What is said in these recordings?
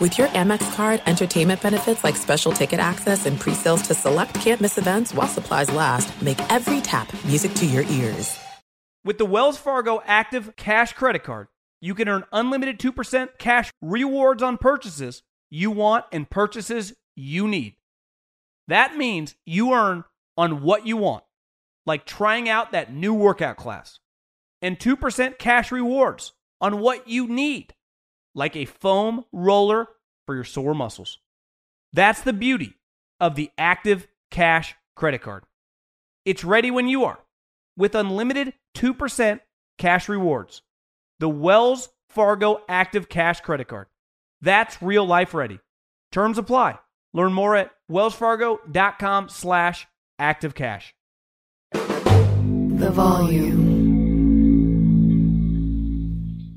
With your Amex card, entertainment benefits like special ticket access and pre-sales to select campus events while supplies last, make every tap music to your ears. With the Wells Fargo Active Cash Credit Card, you can earn unlimited 2% cash rewards on purchases you want and purchases you need. That means you earn on what you want, like trying out that new workout class, and 2% cash rewards on what you need like a foam roller for your sore muscles. That's the beauty of the Active Cash credit card. It's ready when you are with unlimited 2% cash rewards. The Wells Fargo Active Cash credit card. That's real life ready. Terms apply. Learn more at wellsfargo.com slash activecash. The volume.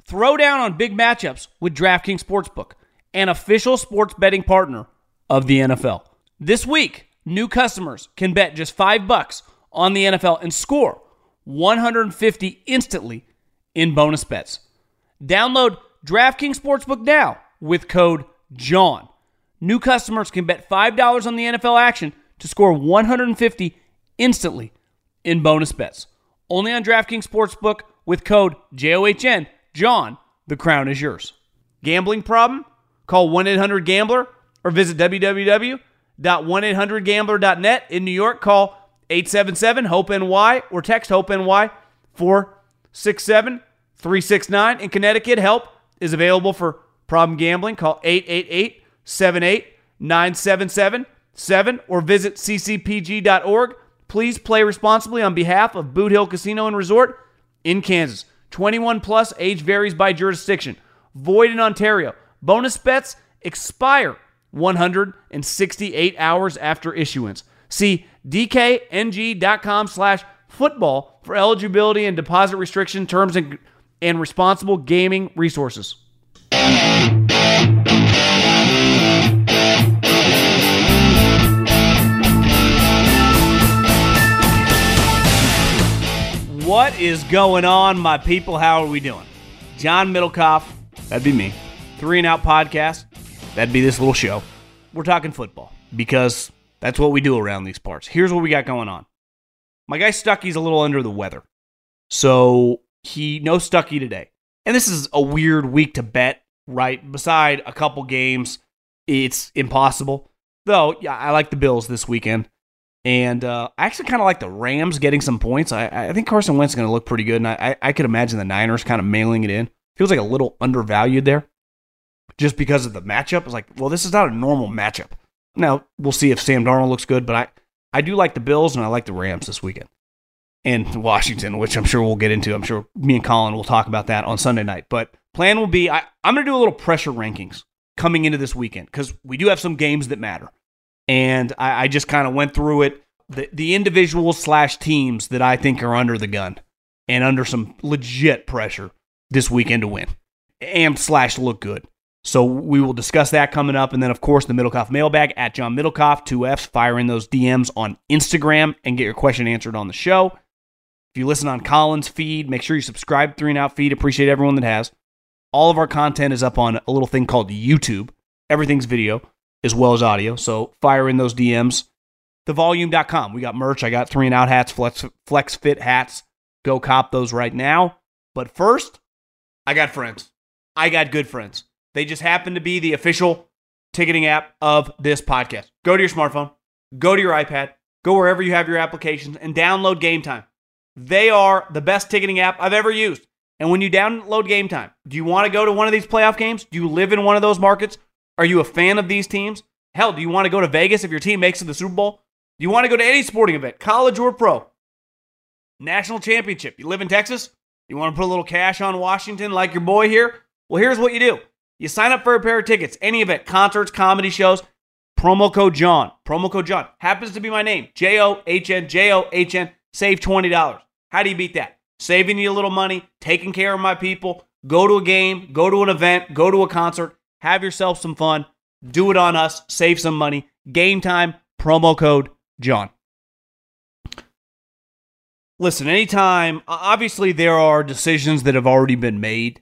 Throw down on big matchups with DraftKings Sportsbook, an official sports betting partner of the NFL. This week, new customers can bet just 5 bucks on the NFL and score 150 instantly in bonus bets. Download DraftKings Sportsbook now with code JOHN. New customers can bet $5 on the NFL action to score 150 instantly in bonus bets. Only on DraftKings Sportsbook with code JOHN John, the crown is yours. Gambling problem? Call 1 800 Gambler or visit www.1800Gambler.net. In New York, call 877 HOPE NY or text HOPE NY 467 369. In Connecticut, help is available for problem gambling. Call 888 78 9777 or visit ccpg.org. Please play responsibly on behalf of Boot Hill Casino and Resort in Kansas. 21 plus, age varies by jurisdiction. Void in Ontario. Bonus bets expire 168 hours after issuance. See dkng.com slash football for eligibility and deposit restriction terms and, and responsible gaming resources. What is going on, my people? How are we doing? John Middlekauff, that'd be me. Three and Out Podcast, that'd be this little show. We're talking football because that's what we do around these parts. Here's what we got going on. My guy Stucky's a little under the weather. So he no Stucky today. And this is a weird week to bet, right? Beside a couple games, it's impossible. Though, yeah, I like the Bills this weekend. And uh, I actually kind of like the Rams getting some points. I, I think Carson Wentz is going to look pretty good, and I, I could imagine the Niners kind of mailing it in. Feels like a little undervalued there, just because of the matchup. It's like, well, this is not a normal matchup. Now we'll see if Sam Darnold looks good, but I I do like the Bills and I like the Rams this weekend, and Washington, which I'm sure we'll get into. I'm sure me and Colin will talk about that on Sunday night. But plan will be I, I'm going to do a little pressure rankings coming into this weekend because we do have some games that matter and I, I just kind of went through it. The the individuals slash teams that I think are under the gun and under some legit pressure this weekend to win and slash look good. So we will discuss that coming up, and then of course the Middlekauff mailbag at John Middlekauff two Fs. Fire in those DMs on Instagram and get your question answered on the show. If you listen on Colin's feed, make sure you subscribe to Three and Out feed. Appreciate everyone that has. All of our content is up on a little thing called YouTube. Everything's video as well as audio. So fire in those DMs. Thevolume.com. We got merch. I got three and out hats, flex, flex fit hats. Go cop those right now. But first, I got friends. I got good friends. They just happen to be the official ticketing app of this podcast. Go to your smartphone, go to your iPad, go wherever you have your applications, and download Gametime. They are the best ticketing app I've ever used. And when you download Gametime, do you want to go to one of these playoff games? Do you live in one of those markets? Are you a fan of these teams? Hell, do you want to go to Vegas if your team makes it to the Super Bowl? Do you want to go to any sporting event, college or pro? National championship. You live in Texas? You want to put a little cash on Washington like your boy here? Well, here's what you do. You sign up for a pair of tickets, any event, concerts, comedy shows, promo code John. Promo code John happens to be my name. J O H N, J O H N. Save $20. How do you beat that? Saving you a little money, taking care of my people. Go to a game, go to an event, go to a concert, have yourself some fun. Do it on us, save some money. Gametime, promo code John. Listen, anytime, obviously, there are decisions that have already been made,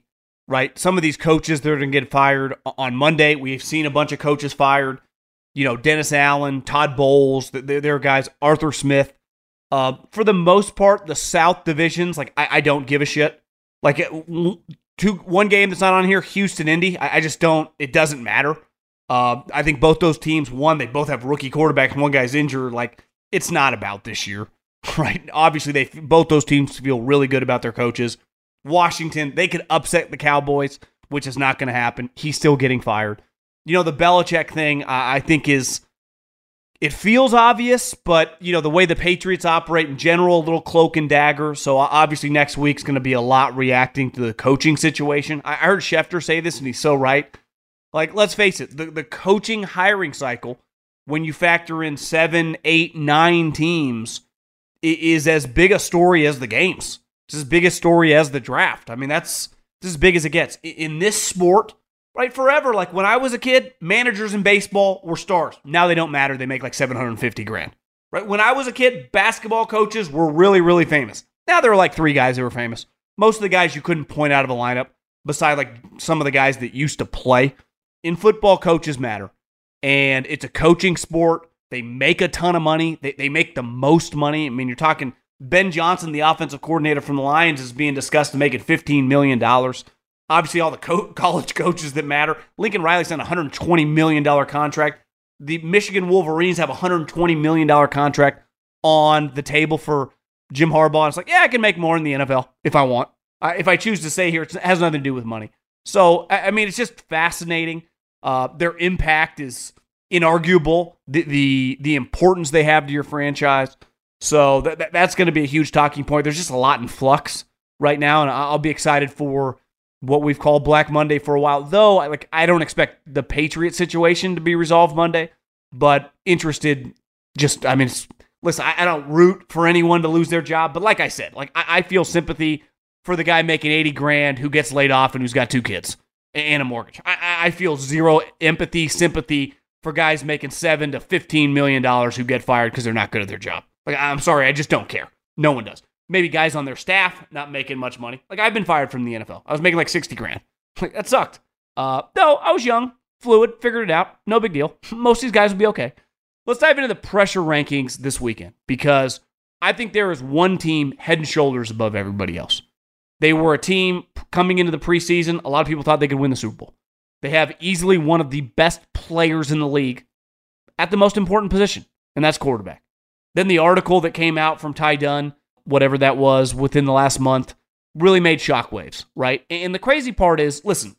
right? Some of these coaches, they're going to get fired on Monday. We've seen a bunch of coaches fired. You know, Dennis Allen, Todd Bowles, there are guys, Arthur Smith. Uh, for the most part, the South divisions, like, I, I don't give a shit. Like, two, one game that's not on here, Houston, Indy, I, I just don't, it doesn't matter. Uh, I think both those teams, one, they both have rookie quarterbacks, one guy's injured. Like, it's not about this year. right? Obviously, they both those teams feel really good about their coaches. Washington, they could upset the Cowboys, which is not going to happen. He's still getting fired. You know, the Belichick thing, I think is it feels obvious, but you know the way the Patriots operate in general, a little cloak and dagger. So obviously next week's going to be a lot reacting to the coaching situation. I heard Schefter say this, and he's so right. Like, let's face it, the, the coaching hiring cycle, when you factor in seven, eight, nine teams, is as big a story as the games. It's as big a story as the draft. I mean, that's, as big as it gets. In this sport, right, forever, like when I was a kid, managers in baseball were stars. Now they don't matter. They make like 750 grand. Right? When I was a kid, basketball coaches were really, really famous. Now there are like three guys who were famous. Most of the guys you couldn't point out of a lineup, beside like some of the guys that used to play. In football, coaches matter. And it's a coaching sport. They make a ton of money. They, they make the most money. I mean, you're talking Ben Johnson, the offensive coordinator from the Lions, is being discussed to make it $15 million. Obviously, all the co- college coaches that matter. Lincoln Riley's on a $120 million contract. The Michigan Wolverines have a $120 million contract on the table for Jim Harbaugh. It's like, yeah, I can make more in the NFL if I want. I, if I choose to stay here, it has nothing to do with money. So, I, I mean, it's just fascinating. Uh, their impact is inarguable the, the the importance they have to your franchise. So that, that that's going to be a huge talking point. There's just a lot in flux right now, and I'll be excited for what we've called Black Monday for a while. Though, I, like I don't expect the Patriot situation to be resolved Monday, but interested. Just I mean, listen, I, I, don't root for anyone to lose their job, but like I said, like I, I feel sympathy for the guy making eighty grand who gets laid off and who's got two kids and a mortgage. I, I feel zero empathy, sympathy for guys making seven to fifteen million dollars who get fired because they're not good at their job. Like, I'm sorry, I just don't care. No one does. Maybe guys on their staff not making much money. Like I've been fired from the NFL. I was making like sixty grand. Like that sucked. Uh, no, I was young, fluid, figured it out. No big deal. Most of these guys will be okay. Let's dive into the pressure rankings this weekend because I think there is one team head and shoulders above everybody else. They were a team coming into the preseason. A lot of people thought they could win the Super Bowl. They have easily one of the best players in the league at the most important position, and that's quarterback. Then the article that came out from Ty Dunne, whatever that was, within the last month, really made shockwaves, right? And the crazy part is listen,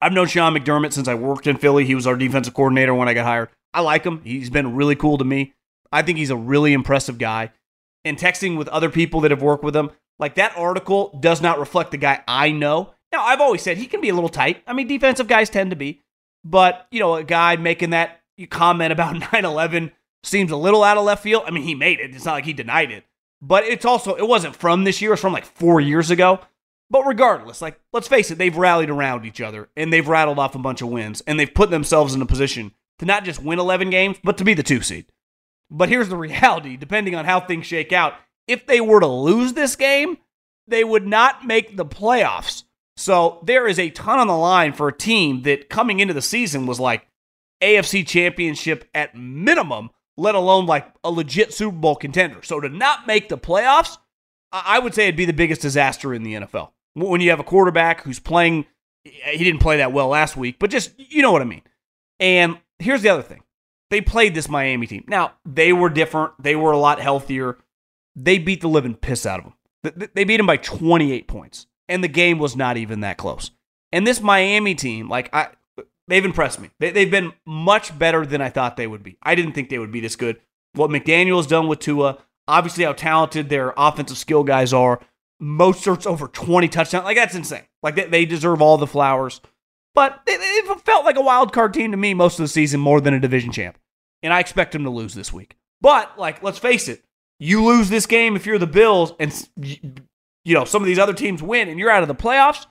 I've known Sean McDermott since I worked in Philly. He was our defensive coordinator when I got hired. I like him. He's been really cool to me. I think he's a really impressive guy. And texting with other people that have worked with him, like that article does not reflect the guy I know. Now, I've always said he can be a little tight. I mean, defensive guys tend to be. But, you know, a guy making that comment about 9 11 seems a little out of left field. I mean, he made it. It's not like he denied it. But it's also, it wasn't from this year. It's from like four years ago. But regardless, like, let's face it, they've rallied around each other and they've rattled off a bunch of wins and they've put themselves in a position to not just win 11 games, but to be the two seed. But here's the reality depending on how things shake out, if they were to lose this game, they would not make the playoffs. So there is a ton on the line for a team that coming into the season was like AFC championship at minimum, let alone like a legit Super Bowl contender. So to not make the playoffs, I would say it'd be the biggest disaster in the NFL. When you have a quarterback who's playing, he didn't play that well last week, but just, you know what I mean. And here's the other thing they played this Miami team. Now, they were different, they were a lot healthier. They beat the living piss out of them. They beat them by 28 points and the game was not even that close. And this Miami team, like I, they've impressed me. They, have been much better than I thought they would be. I didn't think they would be this good. What McDaniel's done with Tua, obviously how talented their offensive skill guys are. Mostert's over 20 touchdowns. Like, that's insane. Like, they, they deserve all the flowers. But it, it felt like a wild card team to me most of the season more than a division champ. And I expect them to lose this week. But, like, let's face it, you lose this game if you're the Bills and, you know, some of these other teams win and you're out of the playoffs,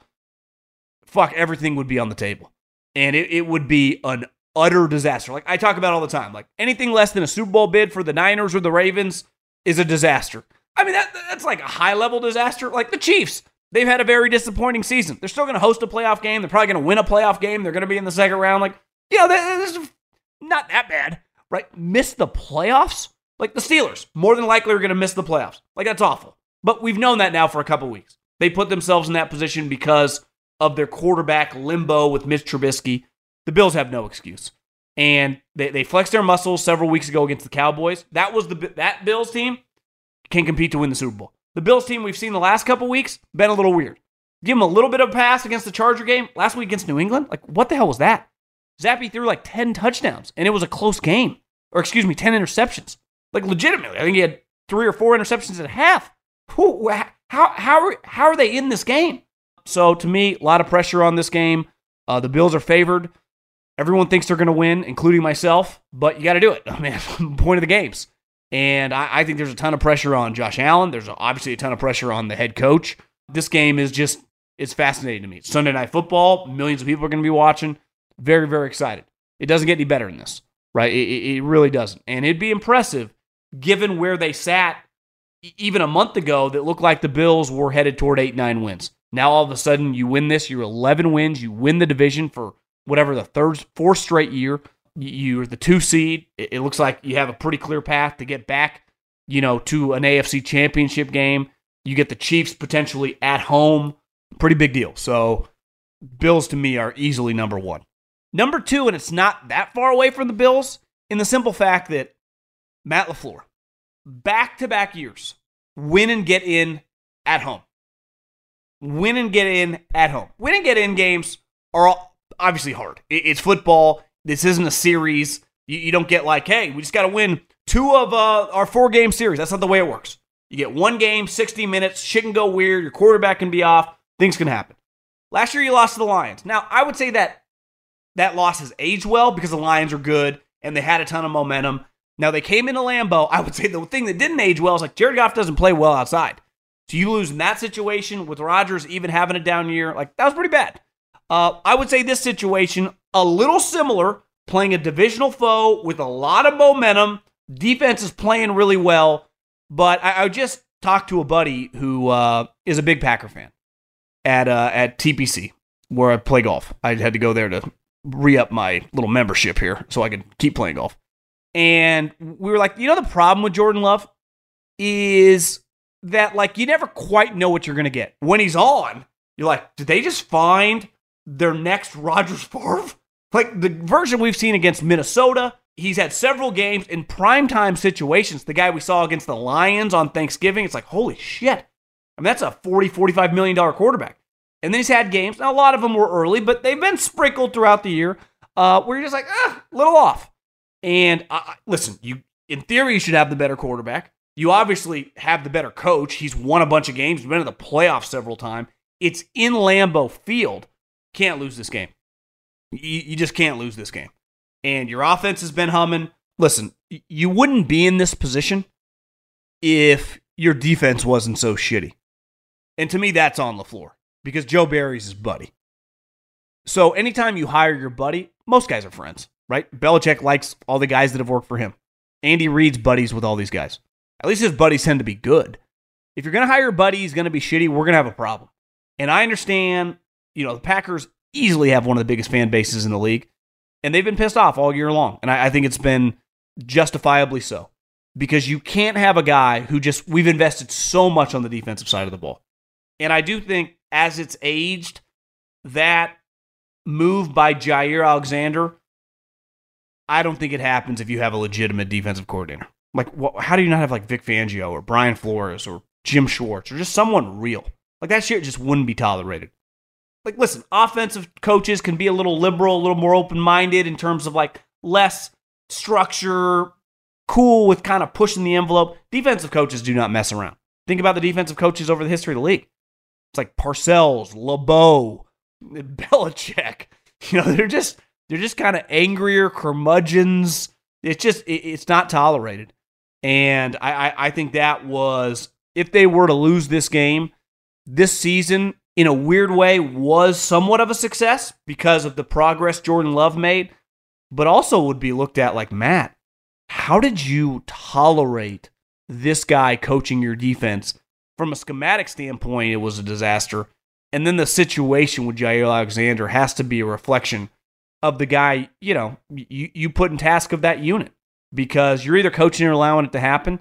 fuck, everything would be on the table. And it, it would be an utter disaster. Like I talk about all the time. Like anything less than a Super Bowl bid for the Niners or the Ravens is a disaster. I mean, that, that's like a high level disaster. Like the Chiefs, they've had a very disappointing season. They're still going to host a playoff game. They're probably going to win a playoff game. They're going to be in the second round. Like, you know, this is not that bad, right? Miss the playoffs? Like the Steelers, more than likely are going to miss the playoffs. Like that's awful. But we've known that now for a couple weeks. They put themselves in that position because of their quarterback limbo with Mitch Trubisky. The Bills have no excuse. And they, they flexed their muscles several weeks ago against the Cowboys. That was the that Bills team can compete to win the Super Bowl. The Bills team we've seen the last couple weeks been a little weird. Give them a little bit of a pass against the Charger game last week against New England. Like, what the hell was that? Zappe threw like 10 touchdowns, and it was a close game. Or, excuse me, 10 interceptions. Like, legitimately. I think he had three or four interceptions at half. Who, how, how, how are they in this game? So, to me, a lot of pressure on this game. Uh, the Bills are favored. Everyone thinks they're going to win, including myself, but you got to do it. I mean, point of the games. And I, I, think there's a ton of pressure on Josh Allen. There's obviously a ton of pressure on the head coach. This game is just, it's fascinating to me. Sunday Night Football. Millions of people are going to be watching. Very, very excited. It doesn't get any better than this, right? It, it really doesn't. And it'd be impressive given where they sat even a month ago that looked like the Bills were headed toward eight, nine wins. Now all of a sudden you win this, you're 11 wins, you win the division for whatever the third, fourth straight year. You're the two seed. It looks like you have a pretty clear path to get back, you know, to an AFC championship game. You get the Chiefs potentially at home. Pretty big deal. So Bills to me are easily number one. Number two, and it's not that far away from the Bills, in the simple fact that Matt LaFleur, back to back years, win and get in at home. Win and get in at home. Win and get in games are obviously hard. It's football. This isn't a series. You, don't get like, hey, we just got to win two of uh, our four game series. That's not the way it works. You get one game, 60 minutes, shit can go weird, your quarterback can be off, things can happen. Last year you lost to the Lions. Now, I would say that that loss has aged well because the Lions are good and they had a ton of momentum. Now they came into Lambeau. I would say the thing that didn't age well is like Jared Goff doesn't play well outside. So you lose in that situation with Rodgers even having a down year, like that was pretty bad. Uh, I would say this situation a little similar, playing a divisional foe with a lot of momentum. Defense is playing really well, but I, I just talked to a buddy who uh, is a big Packer fan at uh, at TPC where I play golf. I had to go there to re up my little membership here so I could keep playing golf. And we were like, you know, the problem with Jordan Love is that like you never quite know what you're gonna get when he's on. You're like, did they just find their next Rodgers Favre? Like the version we've seen against Minnesota, he's had several games in primetime situations. The guy we saw against the Lions on Thanksgiving, it's like, holy shit. I mean, that's a 40, 45 million dollar quarterback. And then he's had games. Now, a lot of them were early, but they've been sprinkled throughout the year uh, where you're just like, ah, a little off. And uh, listen, you in theory, you should have the better quarterback. You obviously have the better coach. He's won a bunch of games, been in the playoffs several times. It's in Lambeau Field. Can't lose this game. You, you just can't lose this game. And your offense has been humming. Listen, you wouldn't be in this position if your defense wasn't so shitty. And to me, that's on LaFleur because Joe Barry's his buddy. So anytime you hire your buddy, most guys are friends, right? Belichick likes all the guys that have worked for him. Andy Reid's buddies with all these guys. At least his buddies tend to be good. If you're going to hire a buddy, he's going to be shitty. We're going to have a problem. And I understand, you know, the Packers easily have one of the biggest fan bases in the league, and they've been pissed off all year long. And I, I think it's been justifiably so because you can't have a guy who just, we've invested so much on the defensive side of the ball. And I do think as it's aged, that move by Jaire Alexander, I don't think it happens if you have a legitimate defensive coordinator. Like, what, how do you not have like Vic Fangio or Brian Flores or Jim Schwartz or just someone real? Like that shit just wouldn't be tolerated. Like, listen, offensive coaches can be a little liberal, a little more open minded in terms of like less structure, cool with kind of pushing the envelope. Defensive coaches do not mess around. Think about the defensive coaches over the history of the league. It's like Parcells, LeBeau, Belichick. You know, they're just they're just kind of angrier curmudgeons. It's just it, it's not tolerated. And I, I, I think that was if they were to lose this game, this season in a weird way was somewhat of a success because of the progress Jordan Love made, but also would be looked at like Matt. How did you tolerate this guy coaching your defense? From a schematic standpoint, it was a disaster. And then the situation with Jaire Alexander has to be a reflection of the guy, you know, you, you put in task of that unit because you're either coaching or allowing it to happen.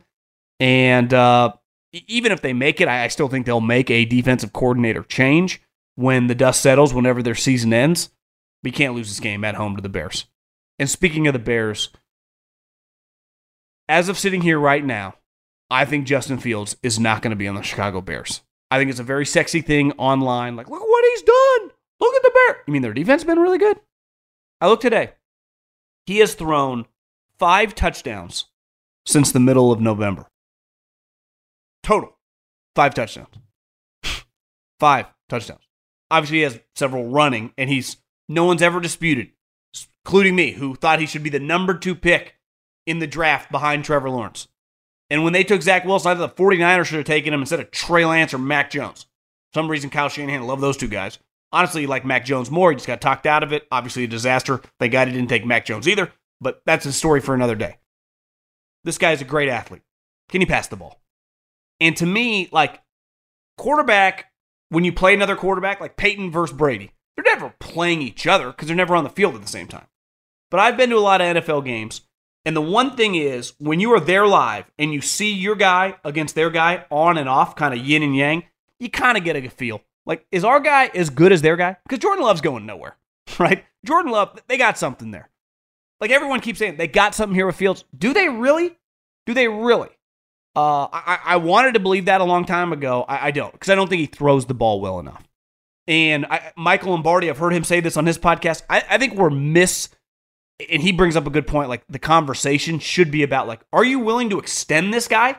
And uh, even if they make it, I, I still think they'll make a defensive coordinator change when the dust settles, whenever their season ends. We can't lose this game at home to the Bears. And speaking of the Bears, as of sitting here right now, I think Justin Fields is not going to be on the Chicago Bears. I think it's a very sexy thing online. Like, look at what he's done. Look at the Bear. You mean their defense has been really good? I look today. He has thrown five touchdowns since the middle of November. Total. Five touchdowns. five touchdowns. Obviously, he has several running, and he's no one's ever disputed, including me, who thought he should be the number two pick in the draft behind Trevor Lawrence. And when they took Zach Wilson, I thought the 49ers should have taken him instead of Trey Lance or Mac Jones. For some reason, Kyle Shanahan loved those two guys. Honestly, like Mac Jones more. He just got talked out of it. Obviously, a disaster. Thank God he didn't take Mac Jones either, but that's a story for another day. This guy is a great athlete. Can he pass the ball? And to me, like quarterback, when you play another quarterback, like Peyton versus Brady, they're never playing each other because they're never on the field at the same time. But I've been to a lot of NFL games and the one thing is, when you are there live and you see your guy against their guy on and off, kind of yin and yang, you kind of get a feel. Like, is our guy as good as their guy? Because Jordan Love's going nowhere, right? Jordan Love, they got something there. Like everyone keeps saying, they got something here with Fields. Do they really? Do they really? Uh, I, I wanted to believe that a long time ago. I, I don't, because I don't think he throws the ball well enough. And I, Michael Lombardi, I've heard him say this on his podcast. I, I think we're miss and he brings up a good point. Like the conversation should be about like, are you willing to extend this guy?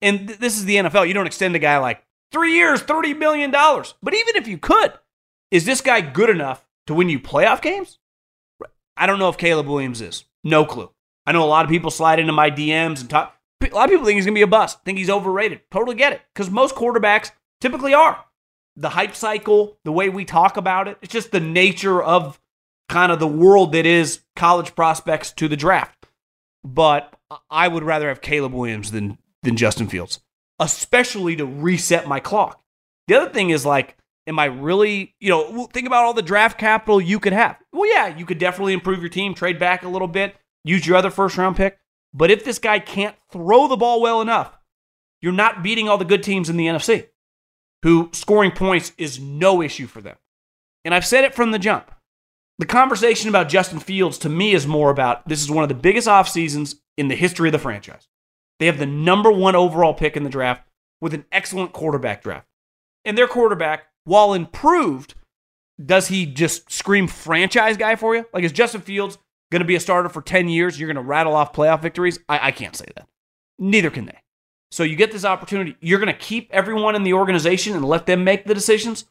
And th- this is the NFL. You don't extend a guy like three years, thirty million dollars. But even if you could, is this guy good enough to win you playoff games? I don't know if Caleb Williams is. No clue. I know a lot of people slide into my DMs and talk. A lot of people think he's going to be a bust. Think he's overrated. Totally get it because most quarterbacks typically are. The hype cycle, the way we talk about it, it's just the nature of kind of the world that is college prospects to the draft. But I would rather have Caleb Williams than than Justin Fields, especially to reset my clock. The other thing is like, am I really, you know, think about all the draft capital you could have. Well, yeah, you could definitely improve your team, trade back a little bit, use your other first round pick. But if this guy can't throw the ball well enough, you're not beating all the good teams in the NFC, who scoring points is no issue for them. And I've said it from the jump the conversation about Justin Fields to me is more about this is one of the biggest off seasons in the history of the franchise. They have the number one overall pick in the draft with an excellent quarterback draft. And their quarterback, while improved, does he just scream franchise guy for you? Like, is Justin Fields going to be a starter for 10 years? You're going to rattle off playoff victories? I, I can't say that. Neither can they. So you get this opportunity. You're going to keep everyone in the organization and let them make the decisions?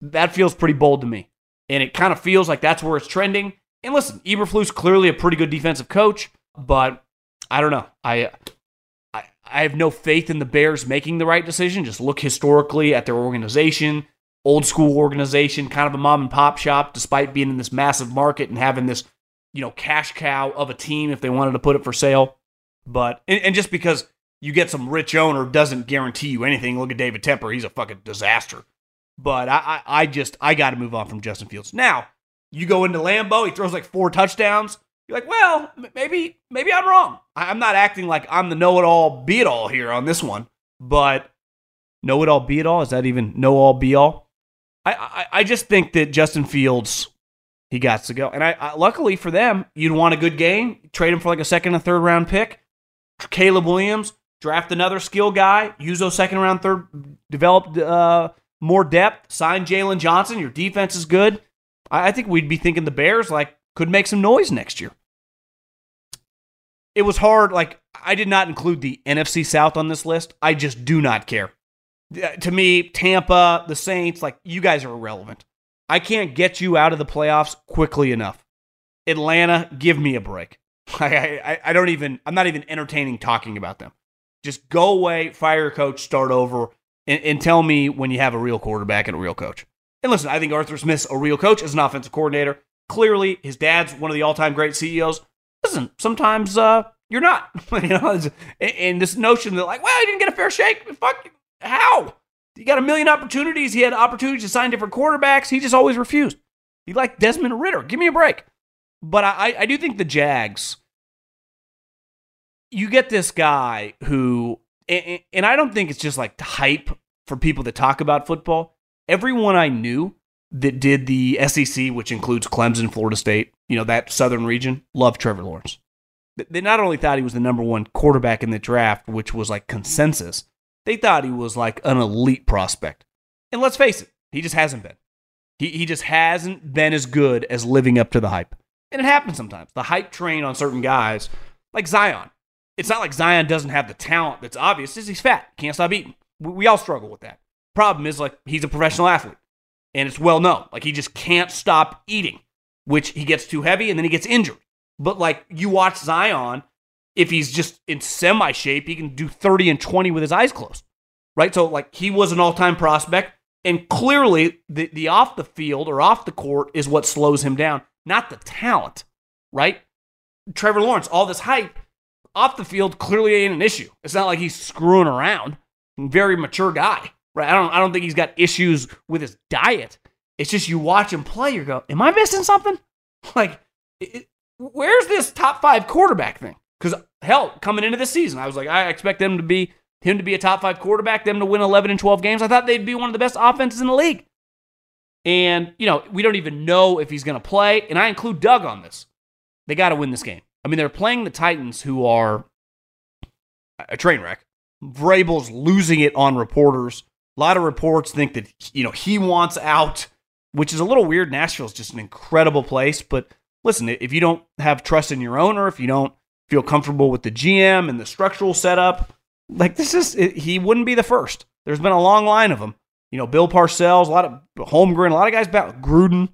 That feels pretty bold to me and it kind of feels like that's where it's trending. And listen, Eberflus clearly a pretty good defensive coach, but I don't know. I, I I have no faith in the Bears making the right decision. Just look historically at their organization, old school organization, kind of a mom and pop shop, despite being in this massive market and having this, you know, cash cow of a team if they wanted to put it for sale. But and, and just because you get some rich owner doesn't guarantee you anything. Look at David Tepper; he's a fucking disaster. But I, I, I just I got to move on from Justin Fields. Now you go into Lambeau, he throws like four touchdowns. You're like, well, maybe maybe I'm wrong. I'm not acting like I'm the know-it-all, be-it-all here on this one. But know-it-all, be-it-all is that even know-all, be-all? I, I I just think that Justin Fields he got to go. And I, I, luckily for them, you'd want a good game, trade him for like a second and third round pick. Caleb Williams, draft another skill guy, use those second round, third, develop uh, more depth, sign Jaylon Johnson. Your defense is good. I think we'd be thinking the Bears like could make some noise next year. It was hard. Like I did not include the NFC South on this list. I just do not care To me, Tampa, the Saints, like you guys are irrelevant. I can't get you out of the playoffs quickly enough. Atlanta, give me a break. I, I, I don't even, I'm not even entertaining talking about them. Just go away, fire your coach, start over, and, and tell me when you have a real quarterback and a real coach. And listen, I think Arthur Smith's a real coach as an offensive coordinator. Clearly, his dad's one of the all-time great CEOs. Listen, sometimes uh, you're not. you know, and, this notion that like, well, he didn't get a fair shake. Fuck, how? He got a million opportunities. He had opportunities to sign different quarterbacks. He just always refused. He liked Desmond Ridder. Give me a break. But I, I do think the Jags. You get this guy who, and, and I don't think it's just like hype for people that talk about football. Everyone I knew that did the SEC, which includes Clemson, Florida State, you know, that southern region, loved Trevor Lawrence. They not only thought he was the number one quarterback in the draft, which was like consensus, they thought he was like an elite prospect. And let's face it, he just hasn't been. He, he just hasn't been as good as living up to the hype. And it happens sometimes. The hype train on certain guys, like Zion. It's not like Zion doesn't have the talent that's obvious. Just he's fat. Can't stop eating. We, we all struggle with that. Problem is, like, he's a professional athlete. And it's well known. Like, he just can't stop eating, which he gets too heavy and then he gets injured. But, like, you watch Zion, if he's just in semi shape, he can do 30 and 20 with his eyes closed. Right? So, like, he was an all time prospect. And clearly, the, the off the field or off the court is what slows him down, not the talent, right? Trevor Lawrence, all this hype off the field clearly ain't an issue. It's not like he's screwing around. Very mature guy, right? I don't, I don't think he's got issues with his diet. It's just you watch him play, you go, "Am I missing something?" Like, it, where's this top five quarterback thing? Because hell, coming into this season, I was like, I expect them to be him to be a top five quarterback, them to win 11 and 12 games. I thought they'd be one of the best offenses in the league. And, you know, we don't even know if he's going to play. And I include Doug on this. They got to win this game. I mean, they're playing the Titans, who are a train wreck. Vrabel's losing it on reporters. A lot of reports think that, you know, he wants out, which is a little weird. Nashville's just an incredible place. But listen, if you don't have trust in your owner, if you don't feel comfortable with the GM and the structural setup, like this is, he wouldn't be the first. There's been a long line of them. You know, Bill Parcells, a lot of Holmgren, a lot of guys about Gruden.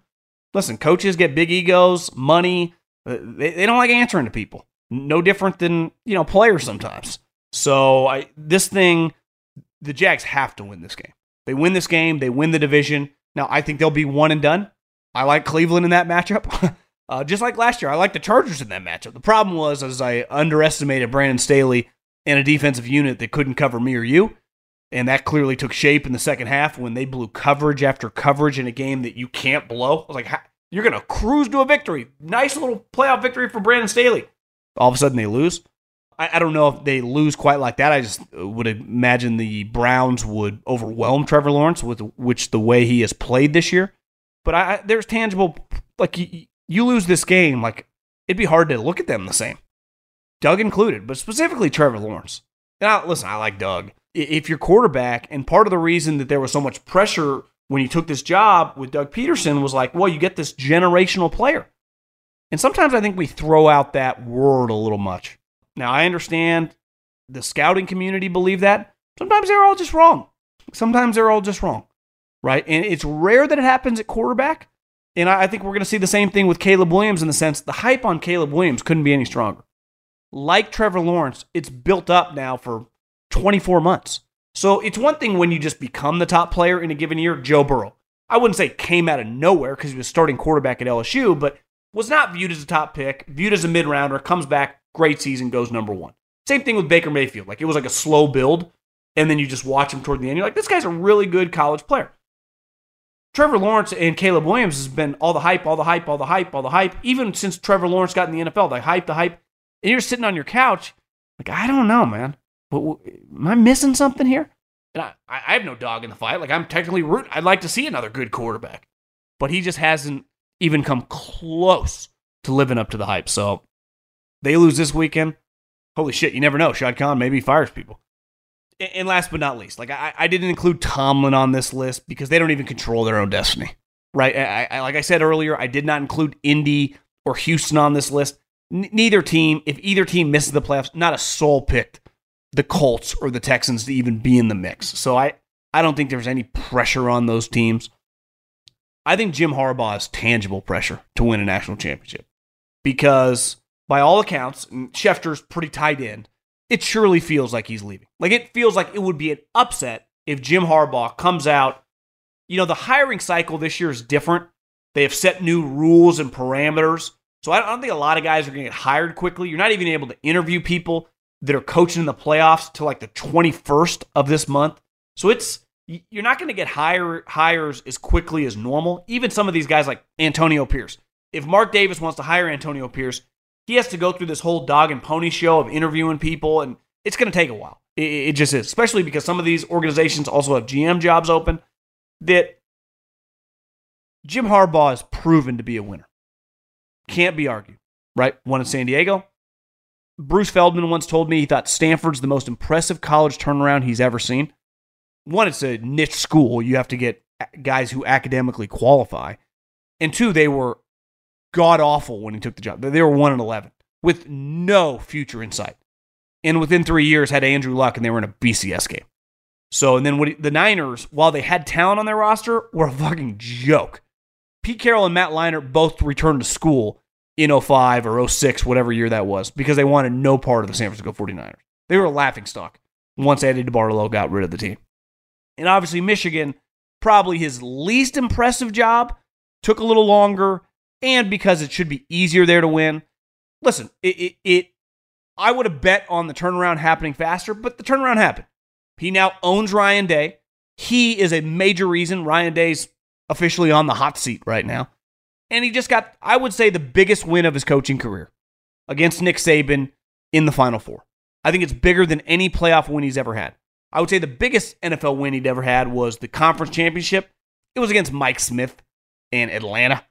Listen, coaches get big egos, money. Uh, They, they don't like answering to people. No different than, you know, players sometimes. So I this thing, the Jags have to win this game. They win this game, they win the division. Now I think they'll be one and done. I like Cleveland in that matchup. uh, just like last year, I like the Chargers in that matchup. The problem was as I underestimated Brandon Staley and a defensive unit that couldn't cover me or you. And that clearly took shape in the second half when they blew coverage after coverage in a game that you can't blow. I was like, you're going to cruise to a victory. Nice little playoff victory for Brandon Staley. All of a sudden they lose. I, don't know if they lose quite like that. I just would imagine the Browns would overwhelm Trevor Lawrence with which the way he has played this year. But I there's tangible like you, lose this game, like it'd be hard to look at them the same. Doug included, but specifically Trevor Lawrence. Now, listen, I like Doug. If you're quarterback, and part of the reason that there was so much pressure when you took this job with Doug Pederson was like, well, you get this generational player. And sometimes I think we throw out that word a little much. Now, I understand the scouting community believe that. Sometimes they're all just wrong. Sometimes they're all just wrong, right? And it's rare that it happens at quarterback. And I think we're going to see the same thing with Caleb Williams in the sense the hype on Caleb Williams couldn't be any stronger. Like Trevor Lawrence, it's built up now for 24 months. So it's one thing when you just become the top player in a given year, Joe Burrow. I wouldn't say came out of nowhere because he was starting quarterback at LSU, but was not viewed as a top pick, viewed as a mid rounder, comes back, great season, goes number one. Same thing with Baker Mayfield. Like it was like a slow build, and then you just watch him toward the end. You're like, this guy's a really good college player. Trevor Lawrence and Caleb Williams has been all the hype, all the hype, all the hype, all the hype, even since Trevor Lawrence got in the NFL. The hype, the hype. And you're sitting on your couch, like, I don't know, man. What- am I missing something here? And I, I have no dog in the fight. Like, I'm technically root. I'd like to see another good quarterback, but he just hasn't even come close to living up to the hype. So they lose this weekend. Holy shit, you never know. Shad Khan maybe fires people. And- last but not least, like I, I didn't include Tomlin on this list because they don't even control their own destiny, right? I, I, like I said earlier, I did not include Indy or Houston on this list. N- neither team, if either team misses the playoffs, not a soul picked the Colts or the Texans to even be in the mix. So I, I don't think there's any pressure on those teams. I think Jim Harbaugh has tangible pressure to win a national championship because, by all accounts, Schefter's pretty tight end, it surely feels like he's leaving. Like it feels like it would be an upset if Jim Harbaugh comes out. You know, the hiring cycle this year is different. They have set new rules and parameters. So I don't think a lot of guys are going to get hired quickly. You're not even able to interview people that are coaching in the playoffs till like the 21st of this month. So it's you're not going to get hire, hires as quickly as normal. Even some of these guys like Antonio Pierce. If Mark Davis wants to hire Antonio Pierce, he has to go through this whole dog and pony show of interviewing people, and it's going to take a while. It, it just is, especially because some of these organizations also have GM jobs open. That Jim Harbaugh has proven to be a winner. Can't be argued, right? One in San Diego. Bruce Feldman once told me he thought Stanford's the most impressive college turnaround he's ever seen. One, it's a niche school. You have to get guys who academically qualify. And two, they were god awful when he took the job. They were 1 and 11 with no future in sight. And within three years, had Andrew Luck and they were in a BCS game. So, and then what, the Niners, while they had talent on their roster, were a fucking joke. Pete Carroll and Matt Leinart both returned to school in 05 or 06, whatever year that was, because they wanted no part of the San Francisco 49ers. They were a laughing stock once Eddie DeBartolo got rid of the team. And obviously, Michigan, probably his least impressive job, took a little longer, and because it should be easier there to win. Listen, it, it, it I would have bet on the turnaround happening faster, but the turnaround happened. He now owns Ryan Day. He is a major reason Ryan Day's officially on the hot seat right now. And he just got, I would say, the biggest win of his coaching career against Nick Saban in the Final Four. I think it's bigger than any playoff win he's ever had. I would say the biggest NFL win he'd ever had was the conference championship. It was against Mike Smith in Atlanta.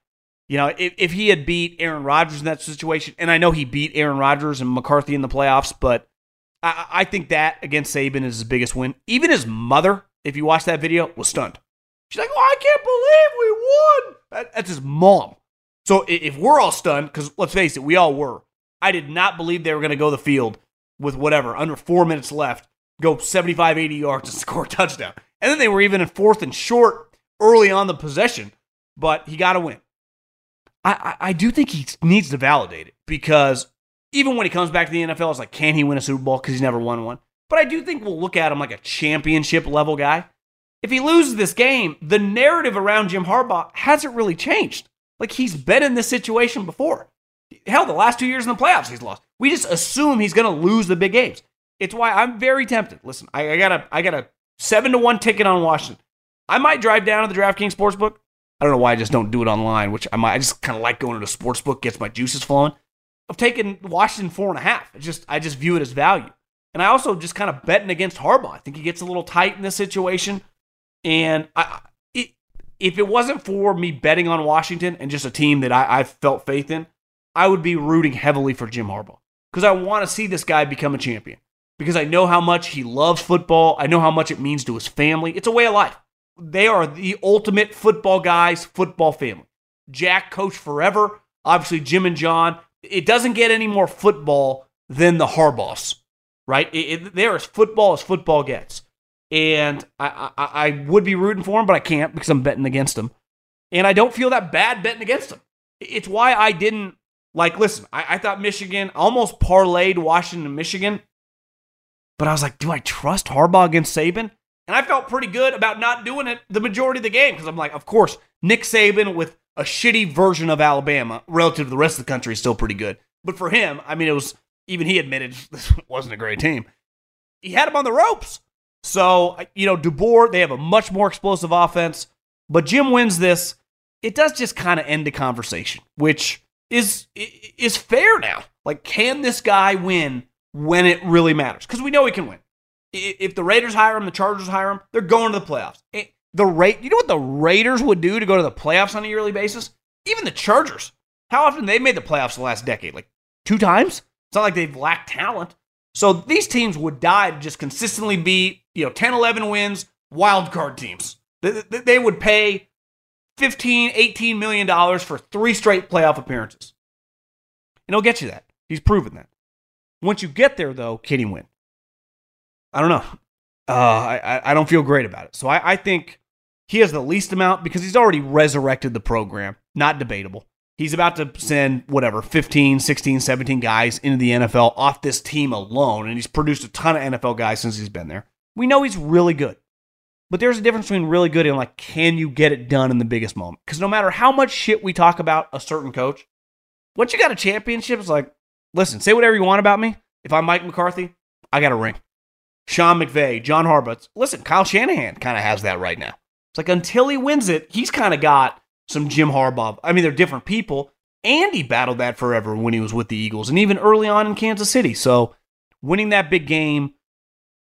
You know, if, if he had beat Aaron Rodgers in that situation, and I know he beat Aaron Rodgers and McCarthy in the playoffs, but I, I think that against Saban is his biggest win. Even his mother, if you watch that video, was stunned. She's like, "Oh, I can't believe we won." That, that's his mom. So if we're all stunned, because let's face it, we all were. I did not believe they were going to go the field with whatever under four minutes left, go 75, 80 yards and score a touchdown. And then they were even in fourth and short early on the possession, but he got to win. I, I, do think he needs to validate it because even when he comes back to the NFL, it's like, can he win a Super Bowl? Because he's never won one. But I do think we'll look at him like a championship level guy. If he loses this game, the narrative around Jim Harbaugh hasn't really changed. Like he's been in this situation before. Hell, the last two years in the playoffs, he's lost. We just assume he's going to lose the big games. It's why I'm very tempted. Listen, I, I got a I got a seven to one ticket on Washington. I might drive down to the DraftKings Sportsbook. I don't know why I just don't do it online, which I might. I just kind of like going to the sports book, gets my juices flowing. I've taken Washington four and a half. It's just I just view it as value, and I also just kind of betting against Harbaugh. I think he gets a little tight in this situation. And I, if it wasn't for me betting on Washington and just a team that I, I felt faith in, I would be rooting heavily for Jim Harbaugh because I want to see this guy become a champion because I know how much he loves football. I know how much it means to his family. It's a way of life. They are the ultimate football guys, football family. Jack coached forever. Obviously, Jim and John. It doesn't get any more football than the Harbaughs, right? It, it, they're as football as football gets and I, I, I would be rooting for him, but I can't because I'm betting against him, and I don't feel that bad betting against him. It's why I didn't like. Listen, I, I thought Michigan almost parlayed Washington, Michigan, but I was like, do I trust Harbaugh against Saban? And I felt pretty good about not doing it the majority of the game because I'm like, of course, Nick Saban with a shitty version of Alabama relative to the rest of the country is still pretty good. But for him, I mean, it was even he admitted this wasn't a great team. He had him on the ropes. So, you know, DeBoer, they have a much more explosive offense, but Jim wins this. It does just kind of end the conversation, which is is fair now. Like, can this guy win when it really matters? Because we know he can win. If the Raiders hire him, the Chargers hire him, they're going to the playoffs. Eh, the rate, you know what the Raiders would do to go to the playoffs on a yearly basis? Even the Chargers. How often they made the playoffs the last decade? Like two times? It's not like they've lacked talent. So these teams would die to just consistently be, you know, 10, 11 wins, wild card teams. They, they would pay 15, 18 million dollars for three straight playoff appearances. And he'll get you that. He's proven that. Once you get there, though, can he win? I don't know. Uh, I, I don't feel great about it. So I, I think he has the least amount because he's already resurrected the program. Not debatable. He's about to send whatever 15, 16, 17 guys into the NFL off this team alone, and he's produced a ton of NFL guys since he's been there. We know he's really good. But there's a difference between really good and like, can you get it done in the biggest moment? Because no matter how much shit we talk about a certain coach, once you got a championship, it's like, listen, say whatever you want about me. If I'm Mike McCarthy, I got a ring. Sean McVay, John Harbaugh. Listen, Kyle Shanahan kind of has that right now. It's like until he wins it, he's kind of got some Jim Harbaugh. I mean, they're different people. Andy battled that forever when he was with the Eagles and even early on in Kansas City. So winning that big game,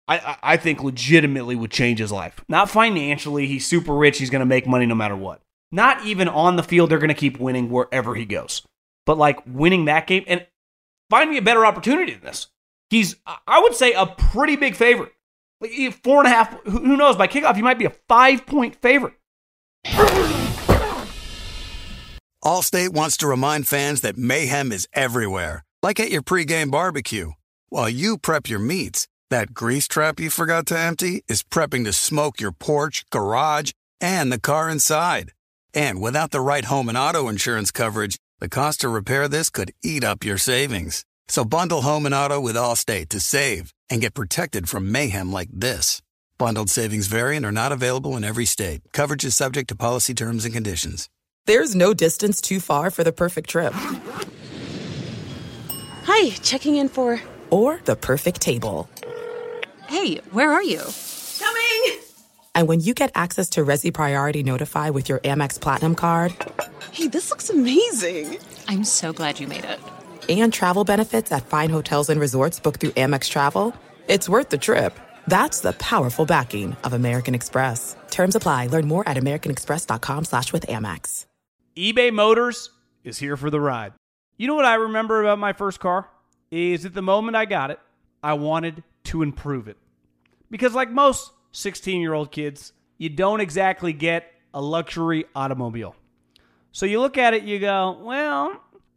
I, I think legitimately would change his life. Not financially, he's super rich, he's going to make money no matter what. Not even on the field, they're going to keep winning wherever he goes. But like winning that game and find me a better opportunity than this. He's, I would say, a pretty big favorite. Like four and a half, who knows? By kickoff, he might be a five point favorite. Allstate wants to remind fans that mayhem is everywhere, like at your pregame barbecue. While you prep your meats, that grease trap you forgot to empty is prepping to smoke your porch, garage, and the car inside. And without the right home and auto insurance coverage, the cost to repair this could eat up your savings. So bundle home and auto with Allstate to save and get protected from mayhem like this. Bundled savings variant are not available in every state. Coverage is subject to policy terms and conditions. There's no distance too far for the perfect trip. Hi, checking in for. Or the perfect table. Hey, where are you? Coming! And when you get access to Resy Priority Notify with your Amex Platinum card. Hey, this looks amazing! I'm so glad you made it. And travel benefits at fine hotels and resorts booked through Amex Travel. It's worth the trip. That's the powerful backing of American Express. Terms apply. Learn more at americanexpress.com slash with Amex eBay Motors is here for the ride. You know what I remember about my first car? Is at the moment I got it, I wanted to improve it. Because, like most 16 year old kids, you don't exactly get a luxury automobile. So you look at it, you go, well,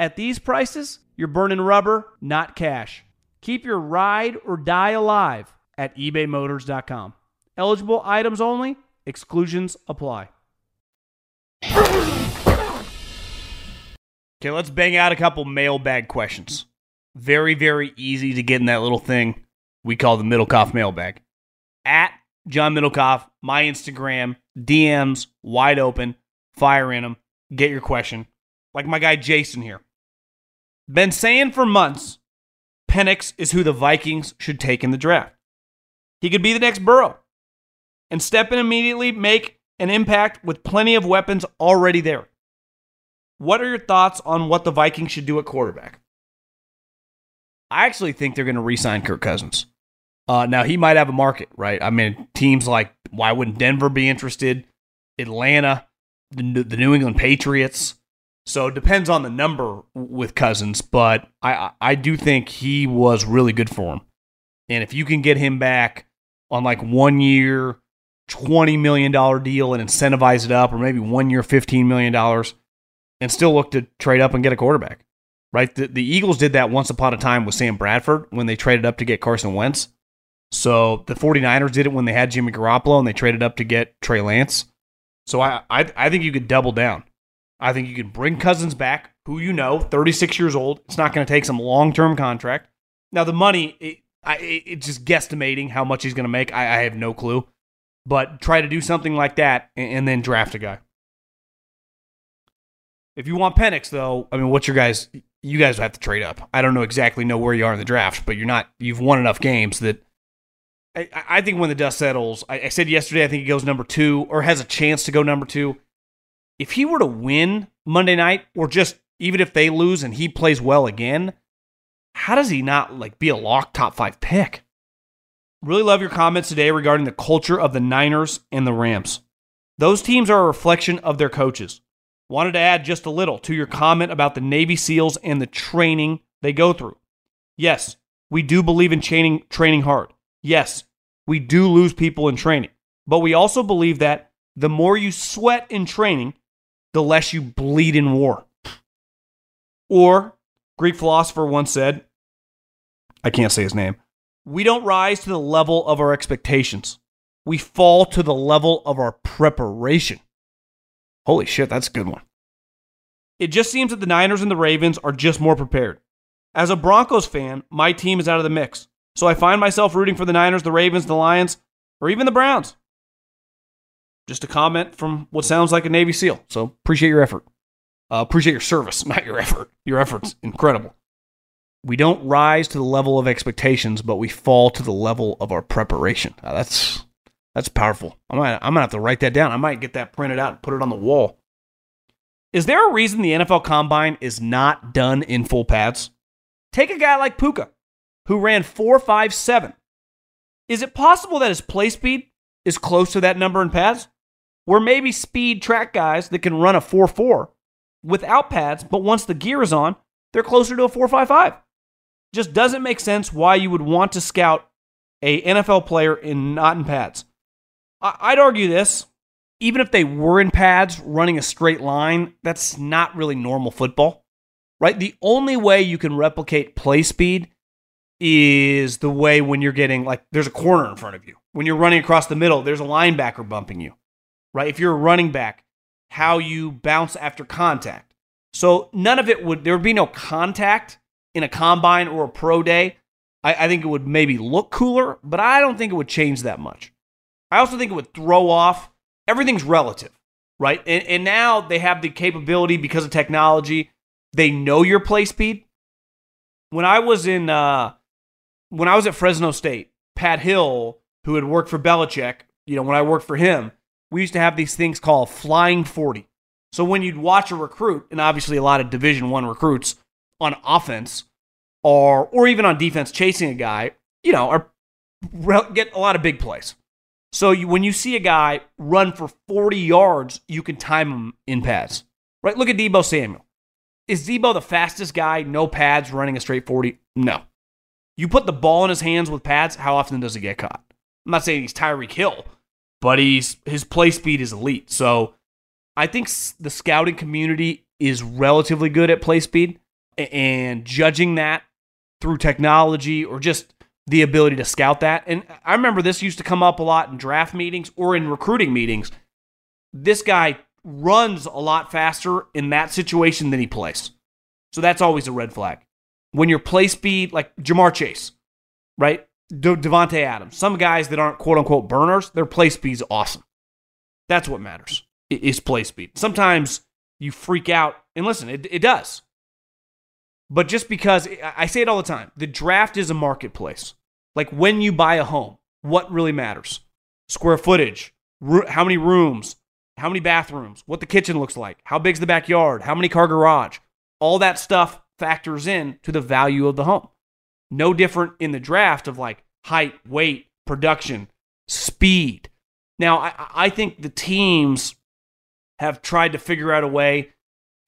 at these prices, you're burning rubber, not cash. Keep your ride or die alive at ebaymotors.com. Eligible items only, exclusions apply. Okay, let's bang out a couple mailbag questions. Very, very easy to get in that little thing we call the Middlekauff mailbag. At John Middlekauff, my Instagram, DMs wide open, fire in them, get your question. Like my guy Jason here. Been saying for months, Penix is who the Vikings should take in the draft. He could be the next Burrow and step in immediately, make an impact with plenty of weapons already there. What are your thoughts on what the Vikings should do at quarterback? I actually think they're going to re-sign Kirk Cousins. Uh, now he might have a market, right? I mean, teams like why wouldn't Denver be interested? Atlanta, the New England Patriots. So it depends on the number with Cousins, but I I do think he was really good for him. And if you can get him back on like one year, twenty million dollar deal and incentivize it up, or maybe one year, fifteen million dollars, and still look to trade up and get a quarterback. Right? The, the Eagles did that once upon a time with Sam Bradford when they traded up to get Carson Wentz. So the 49ers did it when they had Jimmy Garoppolo and they traded up to get Trey Lance. So I, I, I think you could double down. I think you could bring Cousins back, who you know, 36 years old. It's not going to take some long term contract. Now, the money, it, I, it's just guesstimating how much he's going to make. I, I have no clue. but try to do something like that and, and then draft a guy. If you want Penix, though, I mean, what's your guys? You guys have to trade up. I don't know exactly know where you are in the draft, but you're not. You've won enough games that I, I think when the dust settles, I, I said yesterday I think he goes number two or has a chance to go number two. If he were to win Monday night, or just even if they lose and he plays well again, how does he not like be a lock top five pick? Really love your comments today regarding the culture of the Niners and the Rams. Those teams are a reflection of their coaches. Wanted to add just a little to your comment about the Navy SEALs and the training they go through. Yes, we do believe in training, training hard. Yes, we do lose people in training, but we also believe that the more you sweat in training, the less you bleed in war. Or, Greek philosopher once said, I can't say his name, we don't rise to the level of our expectations. We fall to the level of our preparation. Holy shit, that's a good one. It just seems that the Niners and the Ravens are just more prepared. As a Broncos fan, my team is out of the mix. So I find myself rooting for the Niners, the Ravens, the Lions, or even the Browns. Just a comment from what sounds like a Navy SEAL. So appreciate your effort. Uh, appreciate your service, not your effort. Your effort's incredible. We don't rise to the level of expectations, but we fall to the level of our preparation. Uh, that's that's powerful. I might, I'm gonna have to write that down. I might get that printed out and put it on the wall. Is there a reason the NFL Combine is not done in full pads? Take a guy like Puka who ran 4.57. Is it possible that his play speed is close to that number in pads? Where maybe speed track guys that can run a 4 4 without pads, but once the gear is on, they're closer to a 4.55. Just doesn't make sense why you would want to scout a NFL player in not in pads. I'd argue this. Even if they were in pads running a straight line, that's not really normal football, right? The only way you can replicate play speed is the way when you're getting like there's a corner in front of you. When you're running across the middle, there's a linebacker bumping you, right? If you're a running back, how you bounce after contact. So none of it would, there would be no contact in a combine or a pro day. I, I think it would maybe look cooler, but I don't think it would change that much. I also think it would throw off, everything's relative, right? And, and now they have the capability because of technology, they know your play speed. When I was in, uh, when I was at Fresno State, Pat Hill, who had worked for Belichick, you know, when I worked for him, we used to have these things called flying 40. So when you'd watch a recruit, and obviously a lot of Division One recruits on offense or or even on defense chasing a guy, you know, are get a lot of big plays. So you, when you see a guy run for 40 yards, you can time him in pads. Right? Look at Deebo Samuel. Is Deebo the fastest guy, no pads, running a straight 40? No. You put the ball in his hands with pads, how often does he get caught? I'm not saying he's Tyreek Hill, but he's his play speed is elite. So I think the scouting community is relatively good at play speed and judging that through technology or just the ability to scout that. And I remember this used to come up a lot in draft meetings or in recruiting meetings. This guy runs a lot faster in that situation than he plays. So that's always a red flag when your play speed, like Ja'Marr Chase, right? De- Davante Adams, some guys that aren't quote unquote burners, their play speed's awesome. That's what matters is play speed. Sometimes you freak out, and listen, it, it does. But just because I say it all the time, the draft is a marketplace. Like when you buy a home, what really matters? Square footage, how many rooms, how many bathrooms, what the kitchen looks like, how big's the backyard, how many car garage. All that stuff factors in to the value of the home. No different in the draft of like height, weight, production, speed. Now, I, I think the teams have tried to figure out a way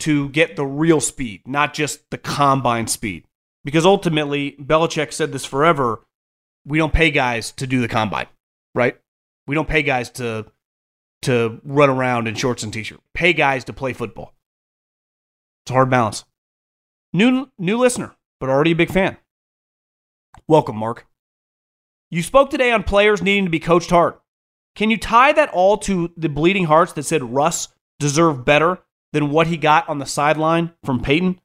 to get the real speed, not just the combine speed. Because ultimately, Belichick said this forever we don't pay guys to do the combine, right? We don't pay guys to to run around in shorts and t-shirt. Pay guys to play football. It's a hard balance. New new listener, but already a big fan. Welcome, Mark. You spoke today on players needing to be coached hard. Can you tie that all to the bleeding hearts that said Russ deserved better than what he got on the sideline from Payton?